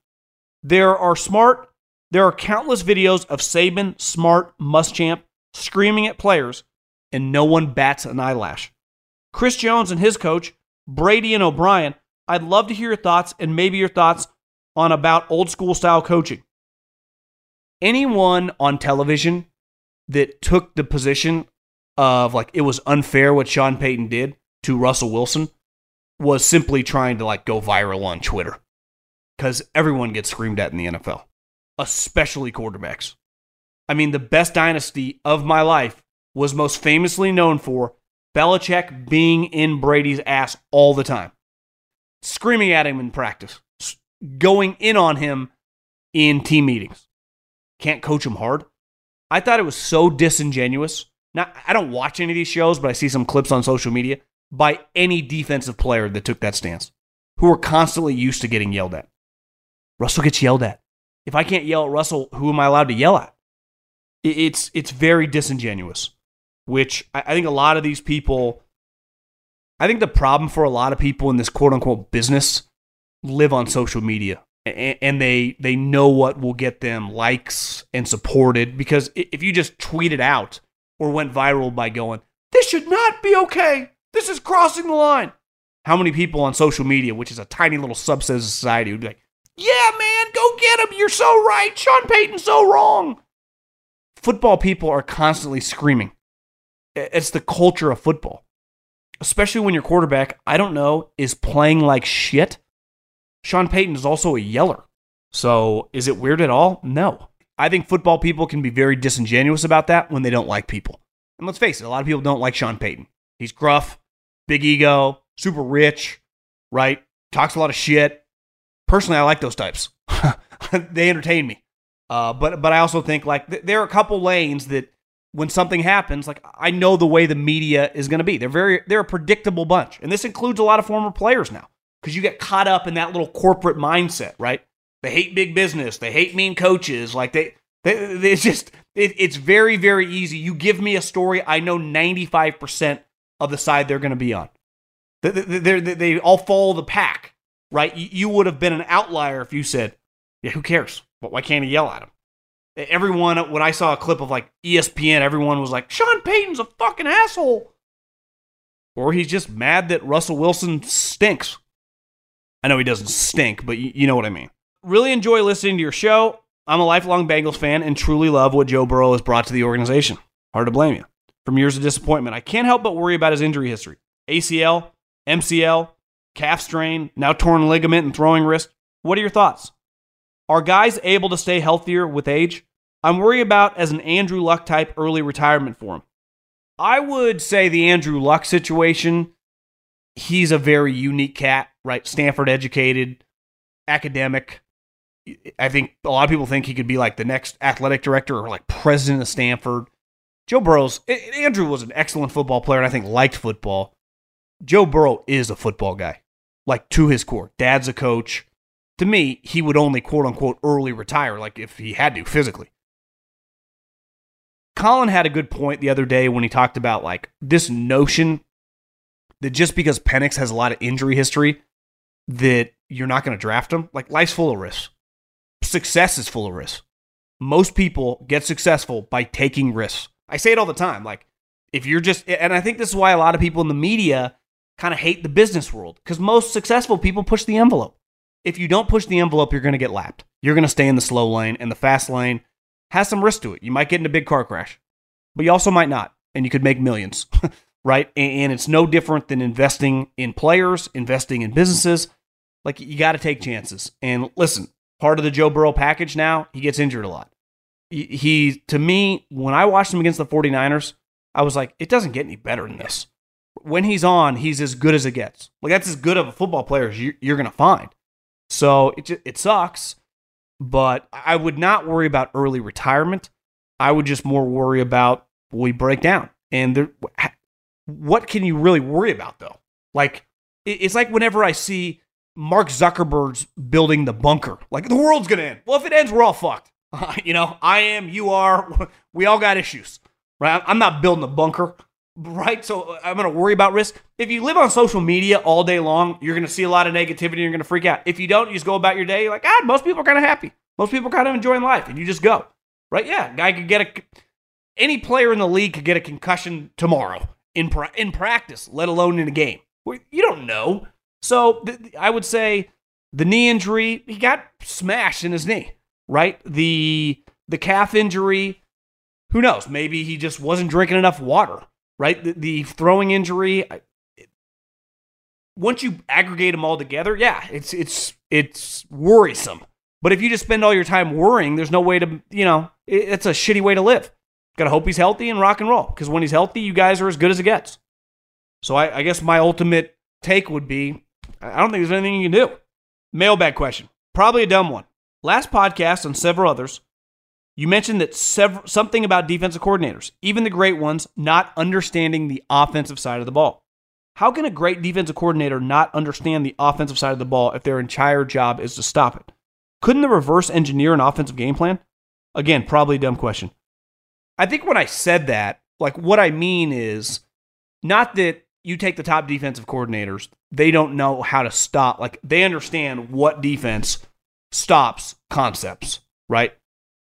There are smart, there are countless videos of Saban, Smart, Muschamp screaming at players and no one bats an eyelash. Chris Jones and his coach, Brady and O'Brien, I'd love to hear your thoughts and maybe your thoughts on about old school style coaching. Anyone on television that took the position of like it was unfair what Sean Payton did to Russell Wilson was simply trying to like go viral on Twitter. Because everyone gets screamed at in the NFL, especially quarterbacks. I mean, the best dynasty of my life was most famously known for Belichick being in Brady's ass all the time, screaming at him in practice, going in on him in team meetings. Can't coach him hard. I thought it was so disingenuous. Now, I don't watch any of these shows, but I see some clips on social media by any defensive player that took that stance, who are constantly used to getting yelled at. Russell gets yelled at. If I can't yell at Russell, who am I allowed to yell at? It's it's very disingenuous, which I think a lot of these people. I think the problem for a lot of people in this quote unquote business live on social media and they they know what will get them likes and supported because if you just tweet it out or went viral by going this should not be okay. This is crossing the line. How many people on social media which is a tiny little subset of society would be like yeah man go get him you're so right. Sean payton's so wrong. Football people are constantly screaming. It's the culture of football. Especially when your quarterback i don't know is playing like shit Sean Payton is also a yeller. So is it weird at all? No. I think football people can be very disingenuous about that when they don't like people. And let's face it, a lot of people don't like Sean Payton. He's gruff, big ego, super rich, right? Talks a lot of shit. Personally, I like those types. they entertain me. Uh, but but I also think like th- there are a couple lanes that when something happens, like I know the way the media is going to be. They're very they're a predictable bunch, and this includes a lot of former players now because you get caught up in that little corporate mindset, right? They hate big business. They hate mean coaches. Like they, they, they just, it, it's very, very easy. You give me a story, I know 95% of the side they're going to be on. They, they, they, all follow the pack, right? You, would have been an outlier if you said, yeah, who cares? Why can't he yell at him? Everyone, when I saw a clip of like ESPN, everyone was like, Sean Payton's a fucking asshole. Or he's just mad that Russell Wilson stinks. I know he doesn't stink, but you, you know what I mean. Really enjoy listening to your show. I'm a lifelong Bengals fan and truly love what Joe Burrow has brought to the organization. Hard to blame you. From years of disappointment, I can't help but worry about his injury history. ACL, MCL, calf strain, now torn ligament and throwing wrist. What are your thoughts? Are guys able to stay healthier with age? I'm worried about as an Andrew Luck type early retirement for him. I would say the Andrew Luck situation he's a very unique cat, right? Stanford educated, academic. I think a lot of people think he could be like the next athletic director or like president of Stanford. Joe Burrow's Andrew was an excellent football player and I think liked football. Joe Burrow is a football guy, like to his core. Dad's a coach. To me, he would only quote unquote early retire, like if he had to physically. Colin had a good point the other day when he talked about like this notion that just because Penix has a lot of injury history, that you're not going to draft him. Like life's full of risks. Success is full of risks. Most people get successful by taking risks. I say it all the time. Like if you're just, and I think this is why a lot of people in the media kind of hate the business world because most successful people push the envelope. If you don't push the envelope, you're going to get lapped. You're going to stay in the slow lane, and the fast lane has some risk to it. You might get in a big car crash, but you also might not, and you could make millions. right? And it's no different than investing in players, investing in businesses. Like you got to take chances. And listen, part of the Joe Burrow package now, he gets injured a lot. He, to me, when I watched him against the 49ers, I was like, it doesn't get any better than this. When he's on, he's as good as it gets. Like that's as good of a football player as you're going to find. So it it sucks, but I would not worry about early retirement. I would just more worry about we break down. And there, what can you really worry about though? Like it's like whenever I see Mark Zuckerberg's building the bunker, like the world's gonna end. Well, if it ends, we're all fucked. You know, I am, you are, we all got issues, right? I'm not building a bunker, right? So uh, I'm gonna worry about risk. If you live on social media all day long, you're gonna see a lot of negativity. You're gonna freak out. If you don't, you just go about your day. You're like, ah, most people are kind of happy. Most people are kind of enjoying life, and you just go, right? Yeah, guy could get a any player in the league could get a concussion tomorrow in pra- in practice, let alone in a game. You don't know. So th- I would say the knee injury, he got smashed in his knee, right? The the calf injury, who knows? Maybe he just wasn't drinking enough water, right? The, the throwing injury, once you aggregate them all together, yeah, it's it's it's worrisome. But if you just spend all your time worrying, there's no way to, you know, it's a shitty way to live. Got to hope he's healthy and rock and roll because when he's healthy, you guys are as good as it gets. So I, I guess my ultimate take would be I don't think there's anything you can do. Mailbag question. Probably a dumb one. Last podcast and several others, you mentioned that several, something about defensive coordinators, even the great ones, not understanding the offensive side of the ball. How can a great defensive coordinator not understand the offensive side of the ball if their entire job is to stop it? Couldn't the reverse engineer an offensive game plan? Again, probably a dumb question. I think when I said that, like what I mean is not that you take the top defensive coordinators, they don't know how to stop. Like they understand what defense stops concepts, right?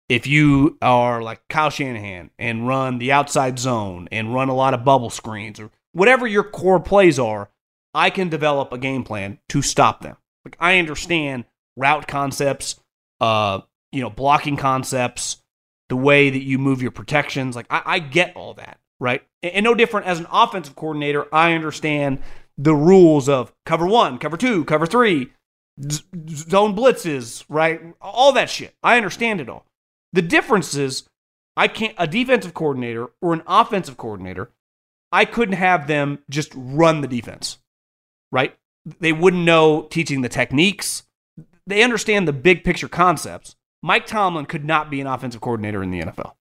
If you are like Kyle Shanahan and run the outside zone and run a lot of bubble screens or whatever your core plays are, I can develop a game plan to stop them. Like I understand route concepts, uh, you know, blocking concepts, the way that you move your protections. Like I, I get all that, right? And, and no different as an offensive coordinator, I understand the rules of cover one, cover two, cover three, zone blitzes, right? All that shit. I understand it all. The difference is I can't a defensive coordinator or an offensive coordinator, I couldn't have them just run the defense. Right? They wouldn't know teaching the techniques. They understand the big picture concepts. Mike Tomlin could not be an offensive coordinator in the NFL.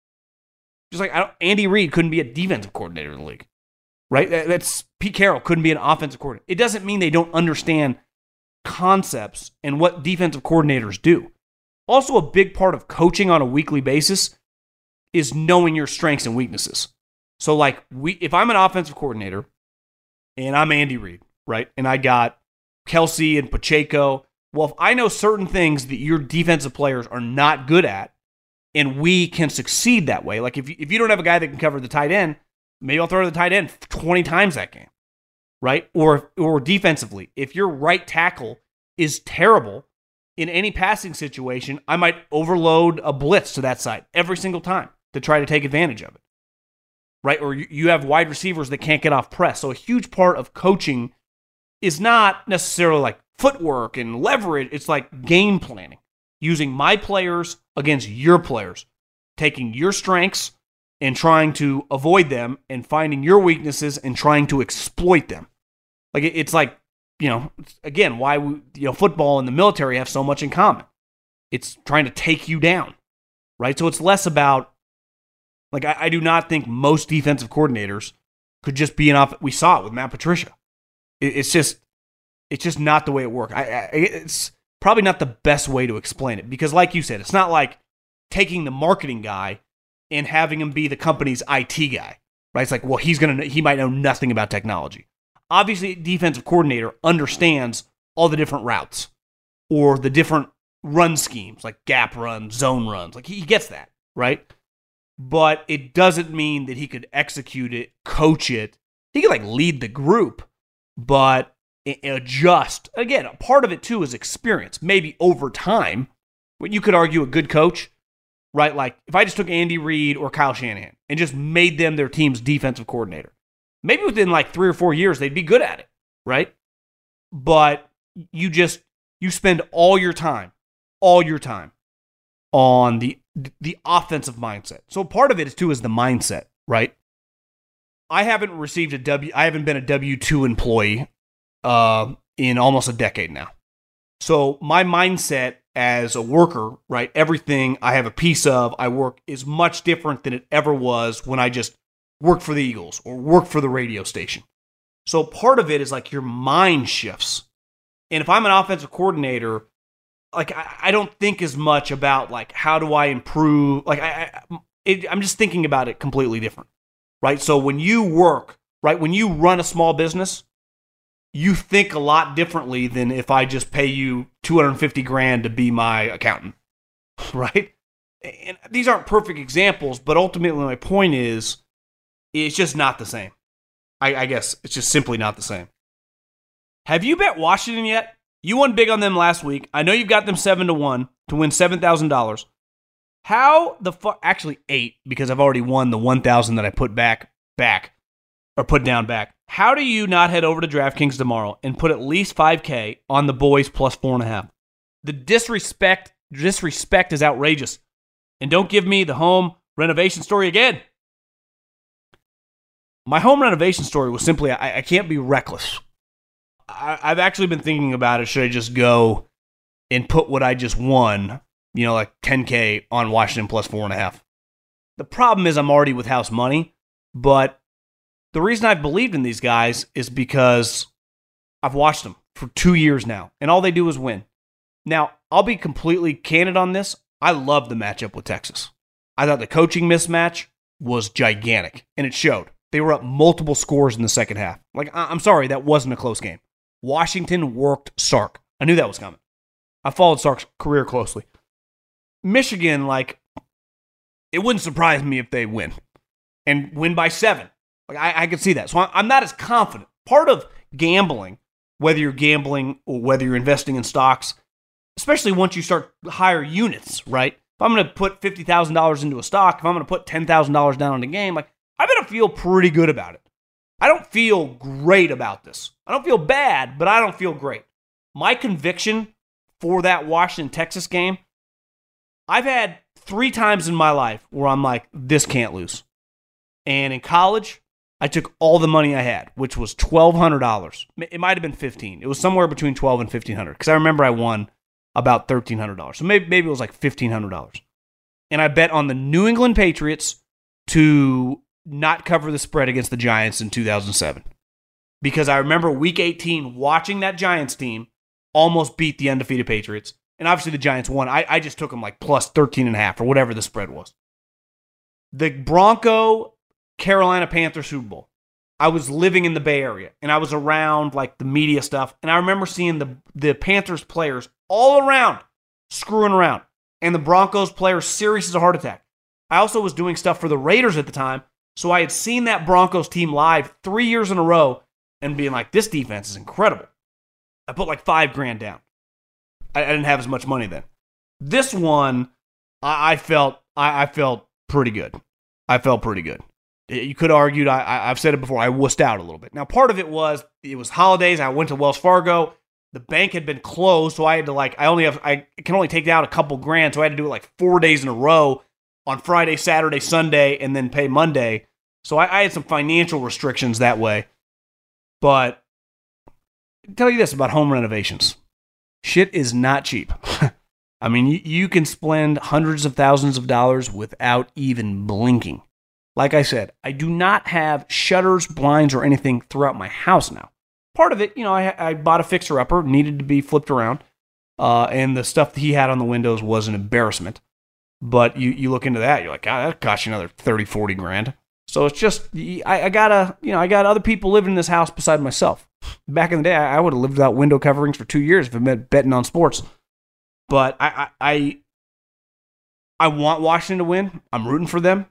Just like Andy Reid couldn't be a defensive coordinator in the league, right? That's Pete Carroll couldn't be an offensive coordinator. It doesn't mean they don't understand concepts and what defensive coordinators do. Also, a big part of coaching on a weekly basis is knowing your strengths and weaknesses. So, like, we, if I'm an offensive coordinator and I'm Andy Reid, right, and I got Kelce and Pacheco well, if I know certain things that your defensive players are not good at, and we can succeed that way, like if you, if you don't have a guy that can cover the tight end, maybe I'll throw the tight end 20 times that game, right? Or or defensively, if your right tackle is terrible in any passing situation, I might overload a blitz to that side every single time to try to take advantage of it, right? Or you have wide receivers that can't get off press. So a huge part of coaching is not necessarily like footwork and leverage. It's like game planning, using my players against your players, taking your strengths and trying to avoid them and finding your weaknesses and trying to exploit them. Like it's like, you know, again, why we, you know, football and the military have so much in common. It's trying to take you down, right? So it's less about, like, I, I do not think most defensive coordinators could just be an off. We saw it with Matt Patricia. It, it's just, it's just not the way it works. I, I, it's probably not the best way to explain it because, like you said, it's not like taking the marketing guy and having him be the company's IT guy, right? It's like, well, he's gonna he might know nothing about technology. Obviously, defensive coordinator understands all the different routes or the different run schemes, like gap runs, zone runs. Like he gets that, right? But it doesn't mean that he could execute it, coach it. He could like lead the group, but adjust. Again, a part of it too is experience. Maybe over time, what you could argue a good coach, right? Like if I just took Andy Reid or Kyle Shanahan and just made them their team's defensive coordinator, maybe within like three or four years they'd be good at it, right? But you just you spend all your time, all your time on the the offensive mindset. So part of it is too is the mindset, right? I haven't received a W. I haven't been a W two employee uh, in almost a decade now. So my mindset as a worker, right, everything I have a piece of, I work is much different than it ever was when I just worked for the Eagles or worked for the radio station. So part of it is like your mind shifts. And if I'm an offensive coordinator, like I, I don't think as much about like how do I improve. Like I, I it, I'm just thinking about it completely different, right? So when you work, right, when you run a small business, you think a lot differently than if I just pay you 250 grand to be my accountant, right? and these aren't perfect examples, but ultimately my point is, it's just not the same. I, I guess it's just simply not the same. Have you bet Washington yet? You won big on them last week. I know you've got them seven to one to win seven thousand dollars. How the fuck? Actually, eight because I've already won the one thousand that I put back back or put down back. How do you not head over to DraftKings tomorrow and put at least five k on the boys plus four and a half? The disrespect disrespect is outrageous, and don't give me the home renovation story again. My home renovation story was simply I, I can't be reckless. I, I've actually been thinking about it. Should I just go and put what I just won, you know, like 10K on Washington plus four and a half? The problem is I'm already with house money, but the reason I've believed in these guys is because I've watched them for two years now, and all they do is win. Now, I'll be completely candid on this. I love the matchup with Texas. I thought the coaching mismatch was gigantic, and it showed. They were up multiple scores in the second half. Like, I'm sorry, that wasn't a close game. Washington worked Sark. I knew that was coming. I followed Sark's career closely. Michigan, like, it wouldn't surprise me if they win and win by seven. Like, I, I could see that. So I'm not as confident. Part of gambling, whether you're gambling or whether you're investing in stocks, especially once you start higher units, right? If I'm going to put $50,000 into a stock, if I'm going to put $10,000 down on a game, like, I better feel pretty good about it. I don't feel great about this. I don't feel bad, but I don't feel great. My conviction for that Washington Texas game, I've had three times in my life where I'm like, this can't lose. And in college, I took all the money I had, which was twelve hundred dollars. It might have been fifteen. It was somewhere between twelve and fifteen hundred because I remember I won about thirteen hundred dollars. So maybe maybe it was like fifteen hundred dollars. And I bet on the New England Patriots to not cover the spread against the Giants in 2007 because I remember week 18 watching that Giants team almost beat the undefeated Patriots. And obviously the Giants won. I, I just took them like plus 13 and a half or whatever the spread was. The Bronco Carolina Panther Super Bowl. I was living in the Bay Area and I was around like the media stuff. And I remember seeing the, the Panthers players all around screwing around and the Broncos players serious as a heart attack. I also was doing stuff for the Raiders at the time so I had seen that Broncos team live three years in a row and being like, this defense is incredible. I put like five grand down. I, I didn't have as much money then. This one, I, I felt I, I, felt pretty good. I felt pretty good. You could argue, I, I've said it before, I wussed out a little bit. Now, part of it was it was holidays. I went to Wells Fargo. The bank had been closed, so I had to like I only have I can only take out a couple grand, so I had to do it like four days in a row on Friday, Saturday, Sunday, and then pay Monday. So I, I had some financial restrictions that way. But I'll tell you this about home renovations shit is not cheap. I mean, you, you can spend hundreds of thousands of dollars without even blinking. Like I said, I do not have shutters, blinds, or anything throughout my house now. Part of it, you know, I, I bought a fixer upper, needed to be flipped around, uh, and the stuff that he had on the windows was an embarrassment. But you, you look into that, you're like, God, that cost you another 30, 40 grand. So it's just, I, I gotta, you know, I got other people living in this house beside myself. Back in the day, I, I would have lived without window coverings for two years if I meant betting on sports. But I, I, I, I want Washington to win. I'm rooting for them.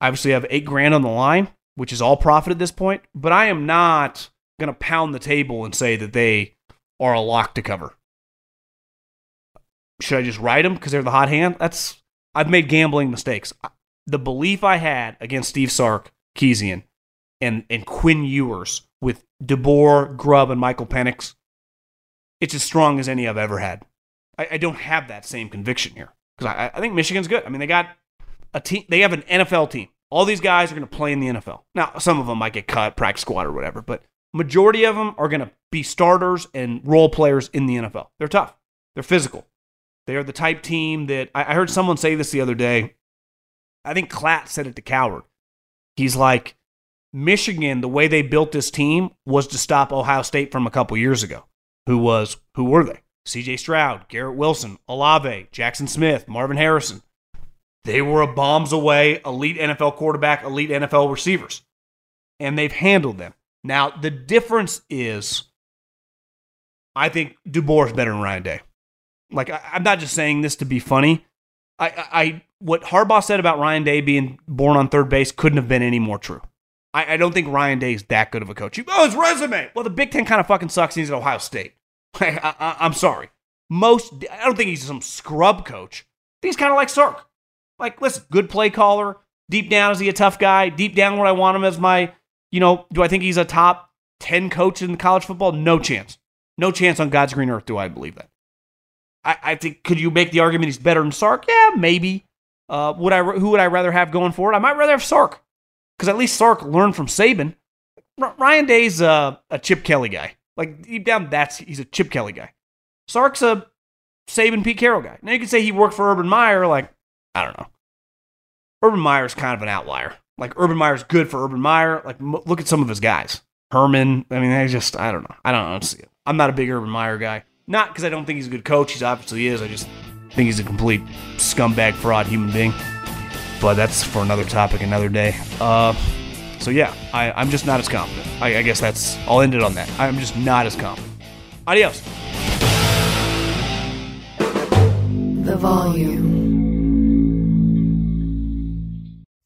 I obviously have eight grand on the line, which is all profit at this point. But I am not going to pound the table and say that they are a lock to cover. Should I just ride them because they're the hot hand? That's I've made gambling mistakes. The belief I had against Steve Sark, Kezian, and, and Quinn Ewers with DeBoer, Grubb, and Michael Penix, it's as strong as any I've ever had. I, I don't have that same conviction here because I, I think Michigan's good. I mean, they got a team. They have an NFL team. All these guys are going to play in the NFL. Now, some of them might get cut, practice squad or whatever, but majority of them are going to be starters and role players in the NFL. They're tough. They're physical. They are the type team that I, heard someone say this the other day. I think Klatt said it to Cowherd. He's like, Michigan, the way they built this team was to stop Ohio State from a couple years ago. Who was who were they? CJ Stroud, Garrett Wilson, Olave, Jaxon Smith, Marvin Harrison. They were a bombs away, elite NFL quarterback, elite NFL receivers. And they've handled them. Now, the difference is I think DeBoer is better than Ryan Day. Like, I, am not just saying this to be funny. I, I, I what Harbaugh said about Ryan Day being born on third base couldn't have been any more true. I, I don't think Ryan Day is that good of a coach. You, oh, his resume. Well, the Big Ten kind of fucking sucks. He's at Ohio State. I, I'm sorry. Most, I don't think he's some scrub coach. He's kind of like Sark. Like, listen, good play caller. Deep down, is he a tough guy? Deep down, would I want him as my, you know, do I think he's a top 10 coach in college football? No chance. No chance on God's green earth do I believe that. I, I think, could you make the argument he's better than Sark? Yeah, maybe. Uh, would I? Who would I rather have going forward? I might rather have Sark because at least Sark learned from Saban. R- Ryan Day's uh, a Chip Kelly guy. Like deep down, that's he's a Chip Kelly guy. Sark's a Saban Pete Carroll guy. Now you could say he worked for Urban Meyer. Like I don't know. Urban Meyer's kind of an outlier. Like Urban Meyer's good for Urban Meyer. Like m- look at some of his guys. Herman. I mean, I just I don't know. I don't. I'm not a big Urban Meyer guy. Not because I don't think he's a good coach. He's obviously is. I just think he's a complete scumbag, fraud human being. But that's for another topic, another day. Uh, so yeah, I, I'm just not as confident. I, I guess that's. I'll end it on that. I'm just not as confident. Adios. The volume.